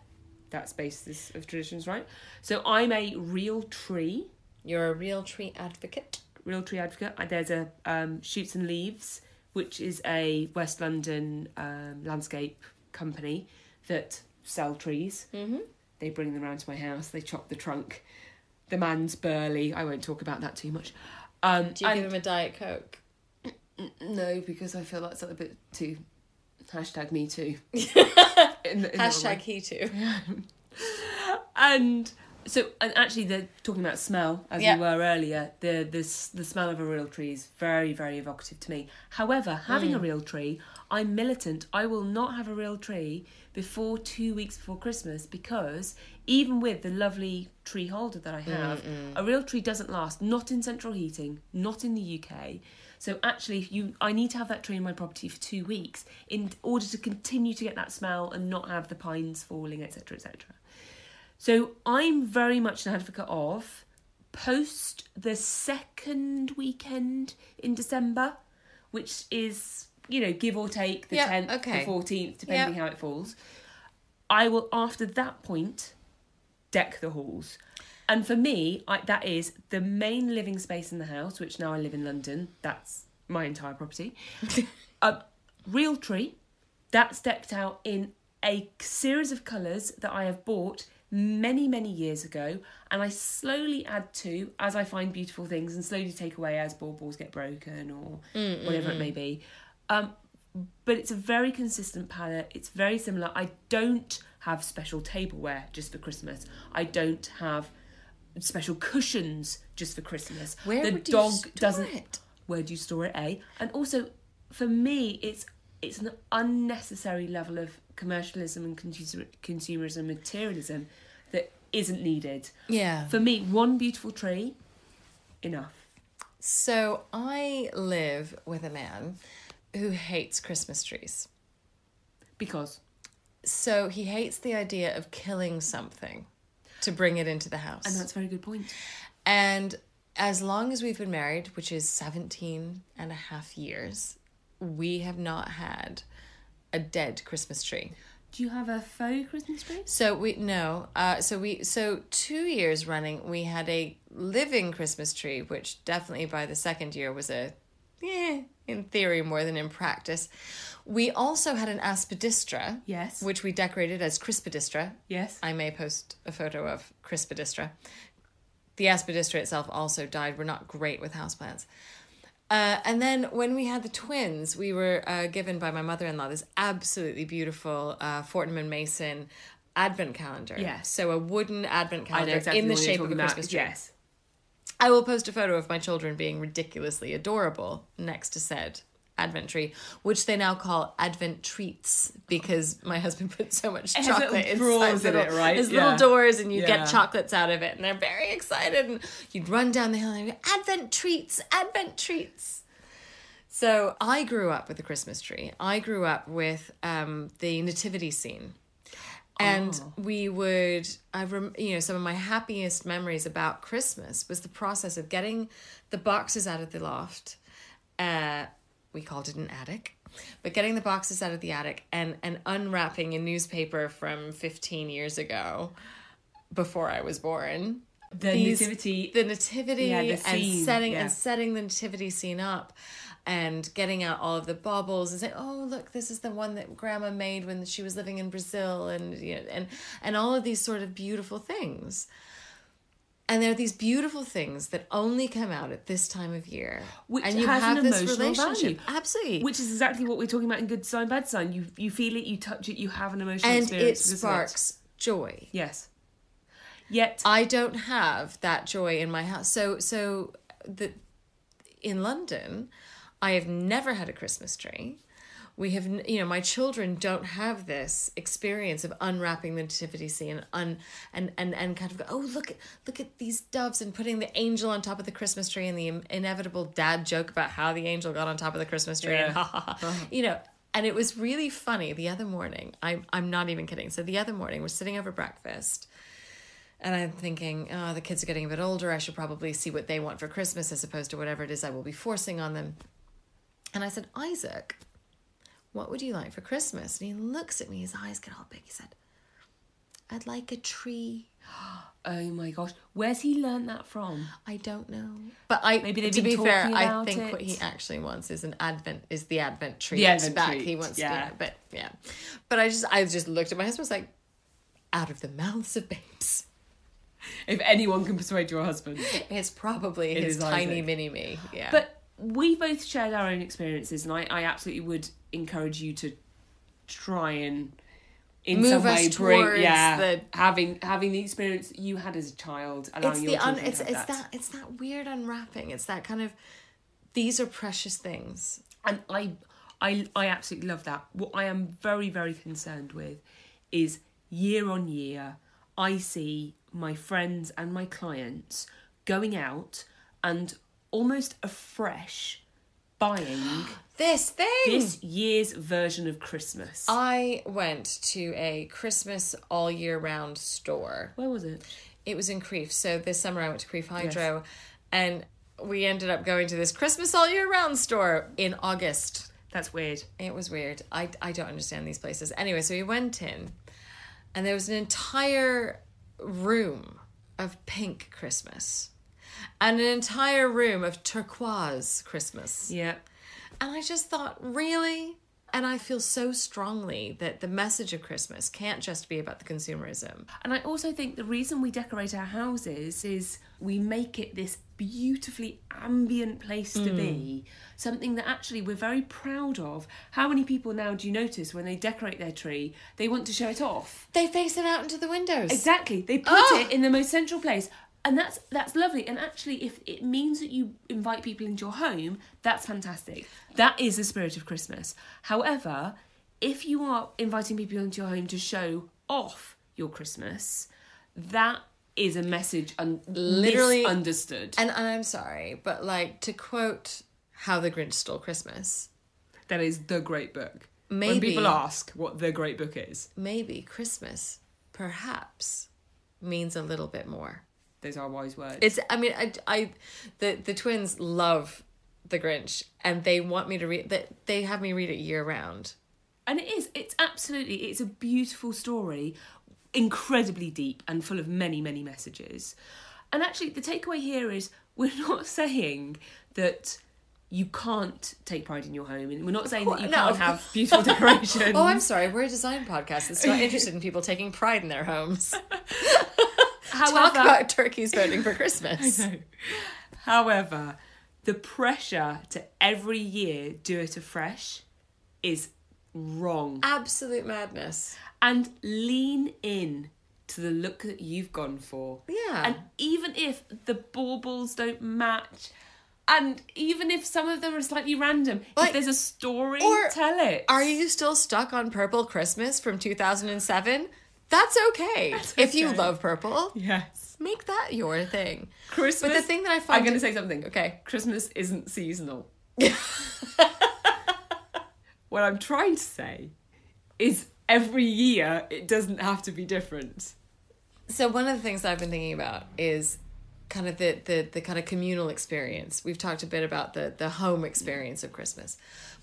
That's basis of traditions, right? So I'm a real tree, You're a real tree advocate. real tree advocate. There's a um, Shoots and Leaves, which is a West London um, landscape company that sell trees. Mm-hmm. They bring them round to my house. They chop the trunk. The man's burly. I won't talk about that too much. Um, Do you and- give him a diet coke? No, because I feel that's a bit too hashtag me too. In the- in Hashtag he too. and so and actually they're talking about smell as Yeah. we were earlier. The the s- the smell of a real tree is very very evocative to me. However, having a mm. real tree, I'm militant. I will not have a real tree before two weeks before Christmas because even with the lovely tree holder that I have, a real tree doesn't last. Not in central heating, not in the UK. So actually, if you, I need to have that tree in my property for two weeks in order to continue to get that smell and not have the pines falling, etc., etc. So I'm very much an advocate of post the second weekend in December, which is you know give or take the Yeah, tenth, okay. the fourteenth, depending Yeah. how it falls. I will after that point deck the halls. And for me, I, that is the main living space in the house, which now I live in London. That's my entire property. a real tree that's decked out in a series of colours that I have bought many, many years ago, and I slowly add to as I find beautiful things and slowly take away as baubles get broken or mm, whatever it mm, may mm. be. Um, but it's a very consistent palette. It's very similar. I don't have special tableware just for Christmas. I don't have special cushions just for Christmas. Where the dog store doesn't. it? Where do you store it? A and also for me, it's it's an unnecessary level of commercialism and consumer, consumerism, materialism that isn't needed. Yeah. For me, one beautiful tree, enough. So I live with a man who hates Christmas trees. Because So he hates the idea of killing something to bring it into the house. and that's a very good point. And as long as we've been married, which is 17 and a half years, we have not had a dead Christmas tree. Do you have a faux Christmas tree? So we no. Uh, so we so two years running we had a living Christmas tree, which definitely by the second year was a, yeah, in theory more than in practice. We also had an aspidistra, Yes. which we decorated as crispidistra. Yes. I may post a photo of crispidistra. The aspidistra itself also died. We're not great with houseplants. Uh, and then when we had the twins, we were uh, given by my mother in law this absolutely beautiful uh, Fortnum and Mason advent calendar. Yes. So a wooden advent calendar exactly in the shape of a. Christmas tree. Yes. I will post a photo of my children being ridiculously adorable next to said advent tree, which they now call advent treats because my husband put so much It chocolate inside in little, it, right? his Yeah. little doors, and you Yeah. get chocolates out of it, and they're very excited. And you'd run down the hill and go, advent treats, advent treats. So I grew up with the Christmas tree. I grew up with um, the nativity scene. And Oh. we would, I rem, you know, some of my happiest memories about Christmas was the process of getting the boxes out of the loft. Uh, we called it an attic, but getting the boxes out of the attic and and unwrapping a newspaper from fifteen years ago, before I was born. The These- nativity. the nativity Yeah, the and scene, setting yeah. and setting the nativity scene up and getting out all of the baubles and saying oh look this is the one that grandma made when she was living in brazil and you know and and all of these sort of beautiful things and there are these beautiful things that only come out at this time of year Which and you has an have this emotional relationship value. absolutely Which is exactly what we're talking about in Good Sign, Bad Sign. You you feel it, you touch it, you have an emotional and it experience. because of sparks joy Yes. Yet I don't have that joy in my house. So so the in London, I have never had a Christmas tree. We have, you know, my children don't have this experience of unwrapping the nativity scene, un, and and and kind of go, oh look, at look at these doves, and putting the angel on top of the Christmas tree, and the inevitable dad joke about how the angel got on top of the Christmas tree, and Yeah. ha ha ha, uh-huh. you know. And it was really funny the other morning. I'm I'm not even kidding. So the other morning, we're sitting over breakfast, and I'm thinking, oh, the kids are getting a bit older. I should probably see what they want for Christmas as opposed to whatever it is I will be forcing on them. And I said, Isaac, what would you like for Christmas? And he looks at me, his eyes get all big. He said, I'd like a tree. Oh my gosh. Where's he learned that from? I don't know. But I Maybe they've to been be fair, I think it. what he actually wants is an advent is the advent tree. The advent back. treat, He wants yeah. yeah. but yeah. But I just I just looked at my husband I was like, out of the mouths of babes. If anyone can persuade your husband. It's probably It his tiny Isaac. mini me. Yeah. But we both shared our own experiences, and I, I absolutely would encourage you to try and in Move some us way bring towards yeah the- having having the experience you had as a child, allowing it's your the un, it's it's that. it's that weird unwrapping. It's that kind of these are precious things. and I, I, I absolutely love that. What I am very, very concerned with is year on year, I see my friends and my clients going out and almost afresh buying This thing. this year's version of Christmas. I went to a Christmas all year round store. Where was it? It was in Crieff. So this summer I went to Crieff Hydro, and we ended up going to this Christmas all year round store in August. That's weird. It was weird. I, I don't understand these places. Anyway, so we went in, and there was an entire room of pink Christmas, and an entire room of turquoise Christmas. Yeah. And I just thought, really? And I feel so strongly that the message of Christmas can't just be about the consumerism. And I also think the reason we decorate our houses is we make it this beautifully ambient place to be, mm. something that actually we're very proud of. How many people now do you notice when they decorate their tree, they want to show it off? They face it out into the windows. Exactly. They put Oh. it in the most central place. And that's that's lovely. And actually if it means that you invite people into your home, that's fantastic. That is the spirit of Christmas. However, if you are inviting people into your home to show off your Christmas, that is a message un- Literally- understood And I'm sorry, but like to quote How the Grinch Stole Christmas, that is the great book. When people ask what the great book is, maybe Christmas perhaps means a little bit more. Those are wise words. It's I mean I, I the the twins love the Grinch and they want me to read that they have me read it year round. And it is. It's absolutely. It's a beautiful story, incredibly deep and full of many, many messages. And actually, the takeaway here is we're not saying that you can't take pride in your home, and we're not saying that you no, can't have beautiful decorations. Oh, I'm sorry. We're a design podcast that's not interested in people taking pride in their homes. However, Talk about turkeys voting for Christmas. however, the pressure to every year do it afresh is wrong. Absolute madness. and lean in to the look that you've gone for. Yeah. And even if the baubles don't match, and even if some of them are slightly random, Like- if there's a story, or tell it. Are you still stuck on Purple Christmas from 2007? That's okay. If you love purple, Yes. make that your thing. Christmas. But the thing that I find I'm going to say something. Okay. Christmas isn't seasonal. what I'm trying to say is every year it doesn't have to be different. So one of the things I've been thinking about is kind of the, the the kind of communal experience. We've talked a bit about the the home experience of Christmas,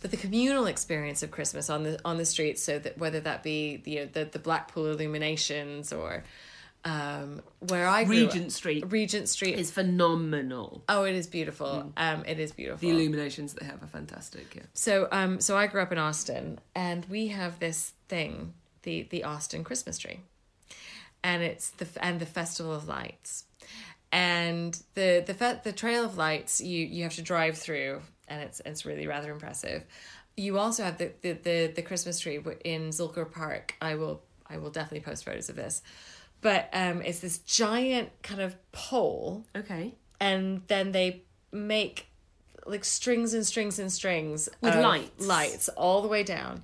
but the communal experience of Christmas on the on the streets. So that whether that be you know the the Blackpool illuminations or um, where I grew Regent up- Street Regent Street is phenomenal. Oh, it is beautiful. Um, it is beautiful. The illuminations they have are fantastic. Yeah. So, um, so I grew up in Austin, and we have this thing, the the Austin Christmas tree, and it's the and the Festival of Lights, and the the the Trail of Lights. You you have to drive through, and it's it's really rather impressive. You also have the the the, the Christmas tree in Zilker Park. I will I will definitely post photos of this, but um, it's this giant kind of pole Okay. and then they make like strings and strings and strings With lights. lights all the way down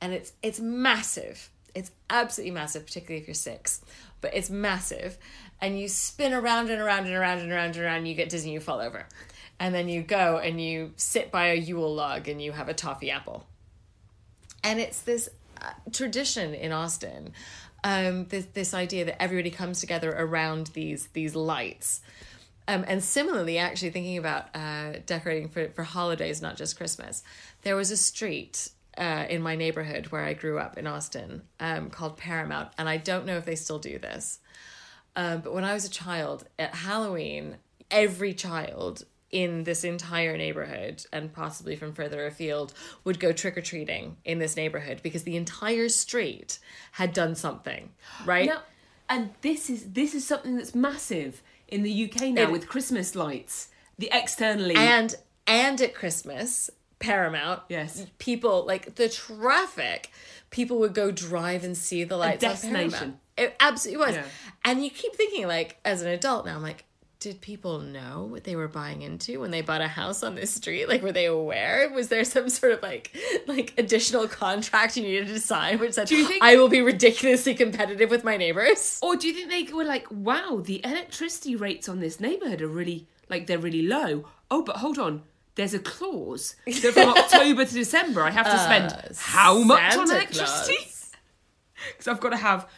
and it's it's massive it's absolutely massive particularly if you're six but it's massive and you spin around and around and around and around and around and you get dizzy and you fall over and then you go and you sit by a yule log and you have a toffee apple and it's this uh, tradition in Austin. Um, this this idea that everybody comes together around these these lights, um, and similarly, actually thinking about uh, decorating for for holidays, not just Christmas. There was a street uh, in my neighborhood where I grew up in Austin um, called Paramount, and I don't know if they still do this. Um, but when I was a child, at Halloween, every child in this entire neighborhood and possibly from further afield would go trick or treating in this neighborhood because the entire street had done something, right? Now, and this is this is something that's massive in the UK now It- with Christmas lights. The externally and and at Christmas, Paramount, Yes. people like the traffic, people would go drive and see the lights. on destination. It absolutely was, Yeah. and you keep thinking like, as an adult now, I'm like. Did people know what they were buying into when they bought a house on this street? Like, were they aware? Was there some sort of like, like additional contract you needed to sign, which said, you think- "I will be ridiculously competitive with my neighbors"? Or do you think they were like, wow, the electricity rates on this neighbourhood are really like they're really low. Oh, but hold on. There's a clause that from October to December I have to spend Uh, how much on electricity? Because I've got to have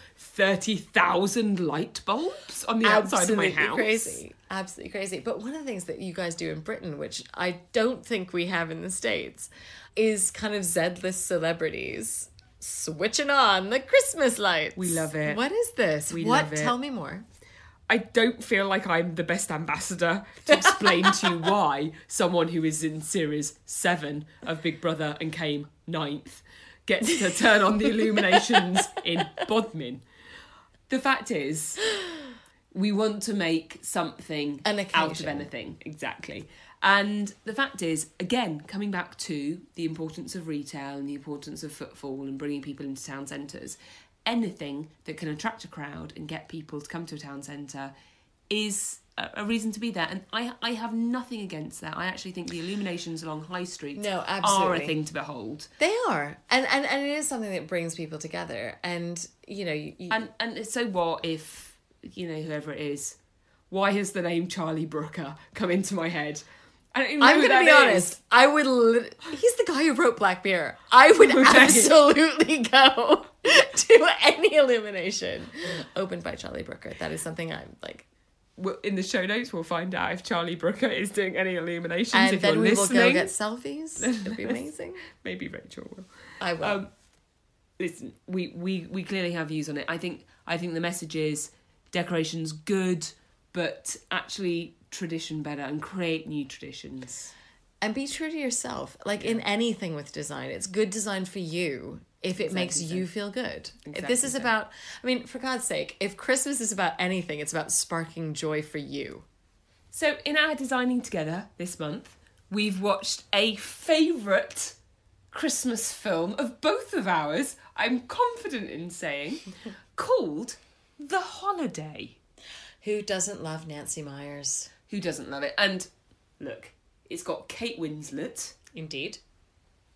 thirty thousand light bulbs on the outside of my house. absolutely crazy absolutely crazy but one of the things that you guys do in britain which i don't think we have in the states is kind of z-list celebrities switching on the christmas lights We love it. what is this We what love it. tell me more I don't feel like I'm the best ambassador to explain to you why someone who is in series seven of Big Brother and came ninth gets to turn on the illuminations in Bodmin. The fact is, we want to make something An out of occasion. anything. Exactly. And the fact is, again, coming back to the importance of retail and the importance of footfall and bringing people into town centres, anything that can attract a crowd and get people to come to a town centre is a, reason to be there. And I, I have nothing against that. I actually think the illuminations along High Street No, are a thing to behold. They are, and and and it is something that brings people together. And you know, you, you, And and so what if you know whoever it is? Why has the name Charlie Brooker come into my head? I don't even I'm gonna be that is. honest. I would. Lit- He's the guy who wrote Black Mirror. I would Okay. absolutely go to any illumination opened by Charlie Brooker. That is something I'm like. Well, in the show notes, we'll find out if Charlie Brooker is doing any illuminations. And if then you're we listening, will go get selfies. It'd be amazing. maybe Rachel will. I will. Um, listen, we, we we clearly have views on it. I think I think the message is decorations good, but actually tradition better and create new traditions. and be true to yourself. Like in anything with design, it's good design for you if it makes Exactly you feel good. If Exactly this is about, I mean, for God's sake, if Christmas is about anything, it's about sparking joy for you. So in our designing together this month, we've watched a favourite Christmas film of both of ours. I'm confident in saying, called The Holiday. Who doesn't love Nancy Meyers? Who doesn't love it? And look, it's got Kate Winslet, Indeed.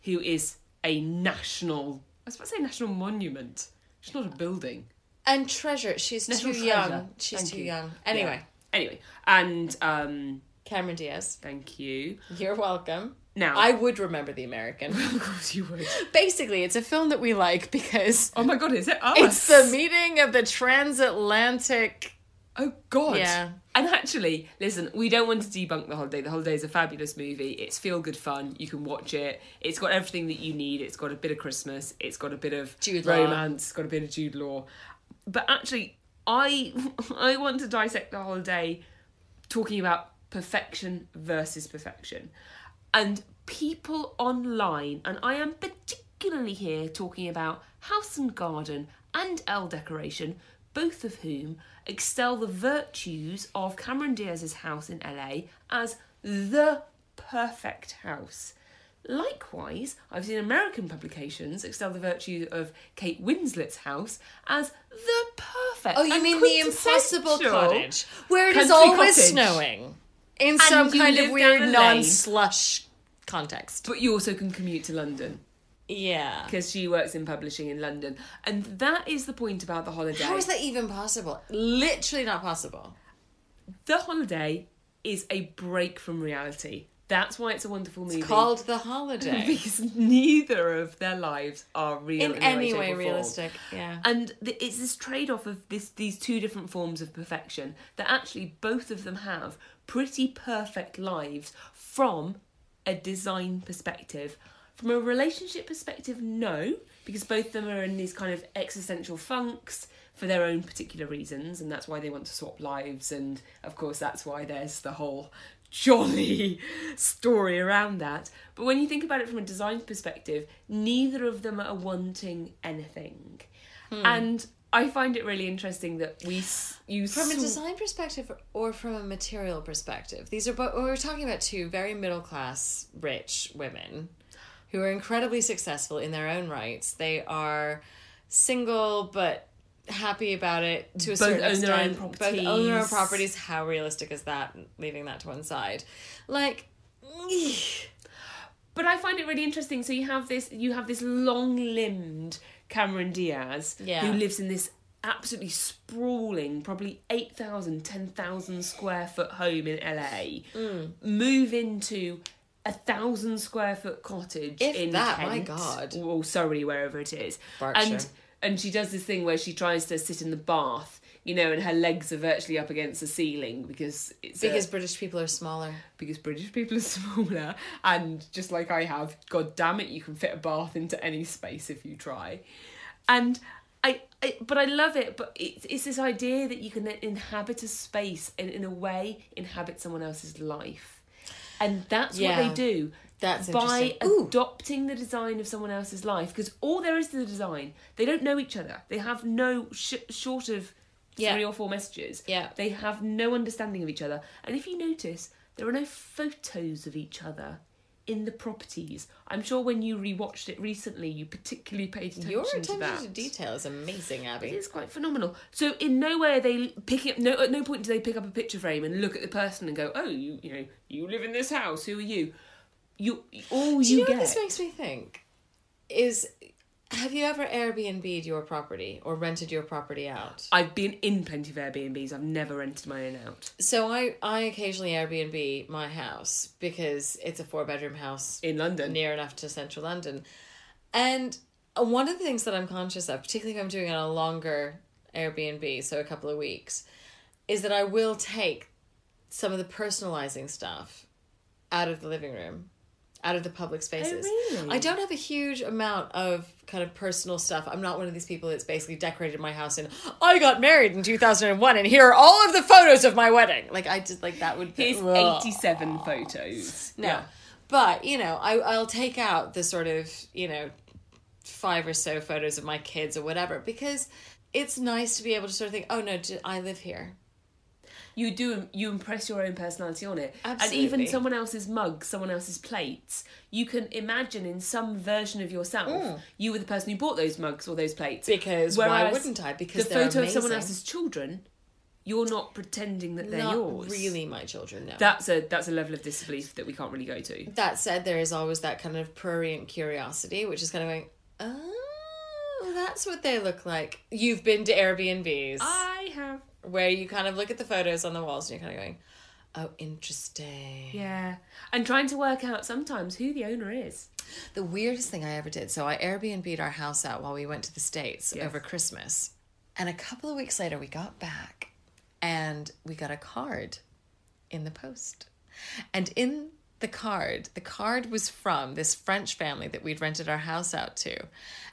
who is a national, was about to say national monument. She's not a building. And Treasure, she's National too treasure. young. She's Thank too you. young. Anyway, Yeah. Anyway, and um, Cameron Diaz, thank you. you're welcome. Now, I would remember the American. of course you would. Basically, it's a film that we like because Oh my god, is it us? it's the meeting of the transatlantic. Oh God! Yeah. And actually, listen, we don't want to debunk the holiday. The holiday is a fabulous movie. It's feel good fun. You can watch it. It's got everything that you need. It's got a bit of Christmas. It's got a bit of Jude romance. It's got a bit of Jude Law. But actually, I I want to dissect the holiday, talking about perfection versus perfection, and people online. And I am particularly here talking about house and garden and Elle Decoration, both of whom excel the virtues of Cameron Diaz's house in LA as the perfect house. Likewise, I've seen American publications excel the virtue of Kate Winslet's house as the perfect. Oh, you mean the impossible cottage where it is always cottage. snowing in some kind of weird down a lane. non-slush context. But you also can commute to London Yeah. because she works in publishing in London, and that is the point about the holiday. How is that even possible? Literally not possible. The holiday is a break from reality. That's why it's a wonderful movie. It's called The Holiday. because neither of their lives are real in in, any way realistic. Yeah. And th- it's this trade off of this these two different forms of perfection that actually both of them have pretty perfect lives from a design perspective. From a relationship perspective, no, because both of them are in these kind of existential funks for their own particular reasons, and that's why they want to swap lives, and of course, that's why there's the whole jolly story around that. But when you think about it from a design perspective, neither of them are wanting anything. Hmm. And I find it really interesting that we you From a design perspective or from a material perspective, these are both. We're talking about two very middle class, rich women who are incredibly successful in their own rights. They are single but happy about it to a Both certain own their own extent. Both own their own properties. How realistic is that? Leaving that to one side, like. But I find it really interesting. So you have this you have this long limbed Cameron Diaz Yeah. who lives in this absolutely sprawling, probably 8,000, 10,000 square foot home in LA. Mm. Move into a thousand square foot cottage If in that, my Kent, God. Oh, or Surrey, wherever it is, Berkshire. and and she does this thing where she tries to sit in the bath, you know, and her legs are virtually up against the ceiling because it's a- Because British people are smaller. because British people are smaller, and just like I have, god damn it, you can fit a bath into any space if you try. And I, I but I love it. But it's it's this idea that you can inhabit a space and in a way inhabit someone else's life. And that's Yeah. what they do. That's by adopting the design of someone else's life because all there is to the design they don't know each other they have no sh- short of Yeah. three or four messages Yeah. they have no understanding of each other and if you notice there are no photos of each other in the properties i'm sure when you rewatched it recently you particularly paid attention to. Your to attention that to detail is amazing, Abby. It is quite phenomenal. So in no way are they picking up. No, at no point do they pick up a picture frame and look at the person and go, "Oh, you, you know, you live in this house. Who are you?" You all Do you, you know get. what this makes me think? Is have you ever Airbnb'd your property or rented your property out? I've been in plenty of Airbnbs. I've never rented my own out So I I occasionally Airbnb my house because it's a four bedroom house in London. near enough to central London. And one of the things that I'm conscious of, particularly if I'm doing it on a longer Airbnb, so a couple of weeks, is that I will take some of the personalizing stuff out of the living room, out of the public oh, spaces. really? I don't have a huge amount of kind of personal stuff. I'm not one of these people that's basically decorated my house and I got married in 2001 and here are all of the photos of my wedding. Like I just like that would Here's Ugh. 87 photos. No. Yeah. But, you know, I, I'll take out the sort of, you know, five or so photos of my kids or whatever because it's nice to be able to sort of think, oh no, I live here. You do. You impress your own personality on it, and even someone else's mugs, someone else's plates. You can imagine in some version of yourself, hmm. you were the person who bought those mugs or those plates. Because why wouldn't I? Because the they're photo of someone else's children, you're not pretending that they're Not yours. really my children, no. That's a that's a level of disbelief that we can't really go to. that said, there is always that kind of prurient curiosity, which is kind of going, oh, that's what they look like. You've been to Airbnbs I have. Where you kind of look at the photos on the walls and you're kind of going, oh, interesting. Yeah, and trying to work out sometimes who the owner is. The weirdest thing I ever did. So I Airbnb'd our house out while we went to the States Yes. over Christmas. And a couple of weeks later, we got back and we got a card in the post. And in the card, the card was from this French family that we'd rented our house out to.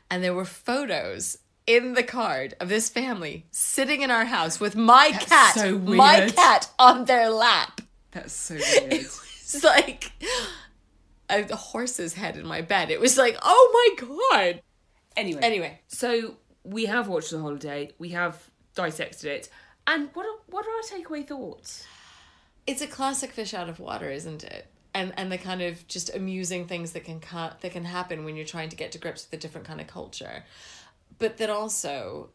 And there were photos in the card of this family sitting in our house with my cat, so my cat on their lap. That's so weird. It's like a horse's head in my bed. It was like, oh my god. anyway, Anyway, so we have watched the holiday. We have dissected it, and what are, what are our takeaway thoughts? it's a classic fish out of water, isn't it? And and the kind of just amusing things that can ca- that can happen when you're trying to get to grips with a different kind of culture, but that also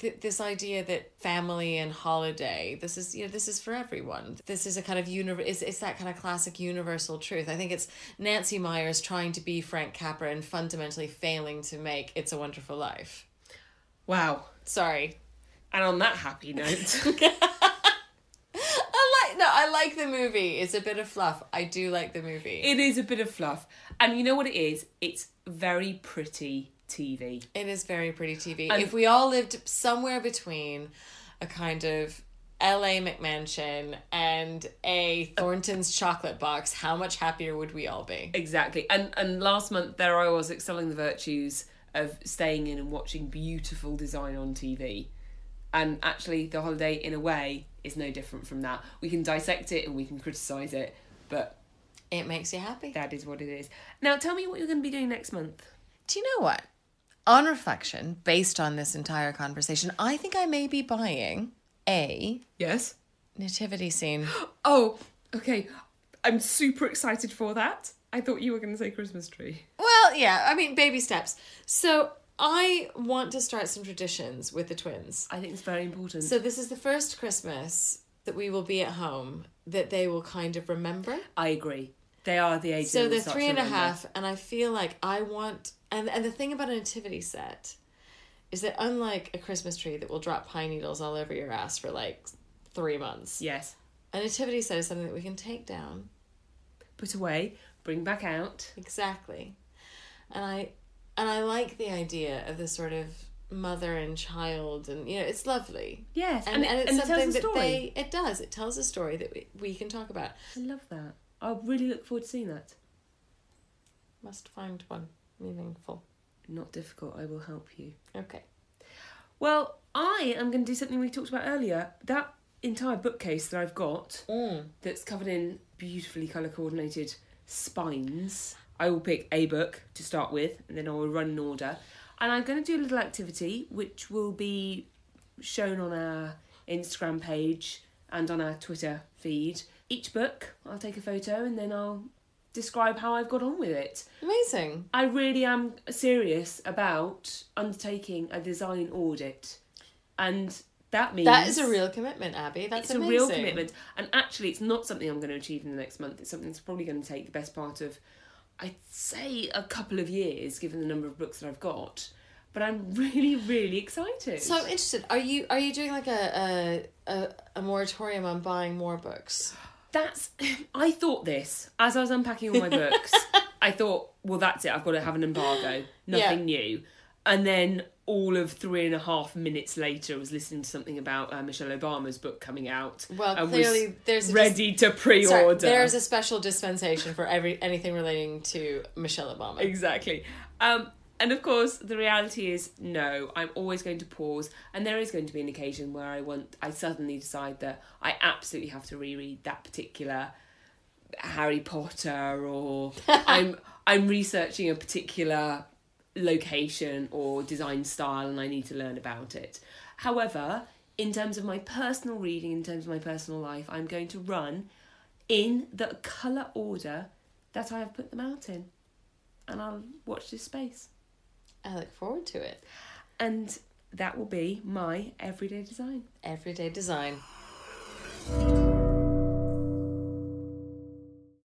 th- this idea that family and holiday this is you know this is for everyone this is a kind of universe it's, it's that kind of classic universal truth i think it's nancy meyers trying to be frank capra and fundamentally failing to make it's a wonderful life Wow. sorry And on that happy note, I like no, I like the movie. It's a bit of fluff. I do like the movie. it is a bit of fluff, and you know what it is? It's very pretty TV. it is very pretty TV. And- if we all lived somewhere between a kind of LA McMansion and a Thornton's chocolate box, how much happier would we all be? Exactly. And and last month there I was excelling the virtues of staying in and watching beautiful design on TV. And actually the holiday in a way is no different from that. We can dissect it and we can criticize it, but It makes you happy. that is what it is. Now tell me what you're going to be doing next month. Do you know what? On reflection, based on this entire conversation, I think I may be buying a Yes. nativity scene. Oh, okay. I'm super excited for that. I thought you were going to say Christmas tree. Well, yeah, I mean, baby steps. So I want to start some traditions with the twins. I think it's very important. So this is the first Christmas that we will be at home that they will kind of remember. I agree. They are the age. So they're three and a half, and I feel like I want and and the thing about a nativity set is that unlike a Christmas tree that will drop pine needles all over your ass for like three months, Yes. a nativity set is something that we can take down Put away, bring back out. exactly, and I and I like the idea of the sort of mother and child, and you know it's lovely. Yes, And, and, it, it's and it something tells a that they it does it tells a story that we, we can talk about I love that. I really look forward to seeing that. must find one meaningful Not difficult. I will help you. okay Well, I am going to do something we talked about earlier. That entire bookcase that I've got Mm. that's covered in beautifully colour coordinated spines. I will pick a book to start with, and then I will run an order. And I'm going to do a little activity which will be shown on our Instagram page and on our Twitter feed. Each book, I'll take a photo and then I'll describe how I've got on with it. Amazing. I really am serious about undertaking a design audit. And that means That is a real commitment, Abby. That's it's amazing. a real commitment. And actually, it's not something I'm going to achieve in the next month. It's something that's probably going to take the best part of, I'd say, a couple of years, given the number of books that I've got. But I'm really, really excited. So I'm interested. Are you are you doing like a a, a, a moratorium on buying more books? that's. I thought this as I was unpacking all my books. I thought, well, that's it. I've got to have an embargo. Nothing Yeah. new. And then all of three and a half minutes later, I was listening to something about uh, Michelle Obama's book coming out. Well, clearly there's a dis- ready to pre-order. Sorry, there's a special dispensation for every anything relating to Michelle Obama. Exactly. Um, and of course, the reality is no. I'm always going to pause, and there is going to be an occasion where I want. I suddenly decide that I absolutely have to reread that particular Harry Potter, or I'm I'm researching a particular location or design style, and I need to learn about it. However, in terms of my personal reading, in terms of my personal life, I'm going to run in the colour order that I have put them out in. And I'll watch this space. I look forward to it. And that will be my everyday design. Everyday design.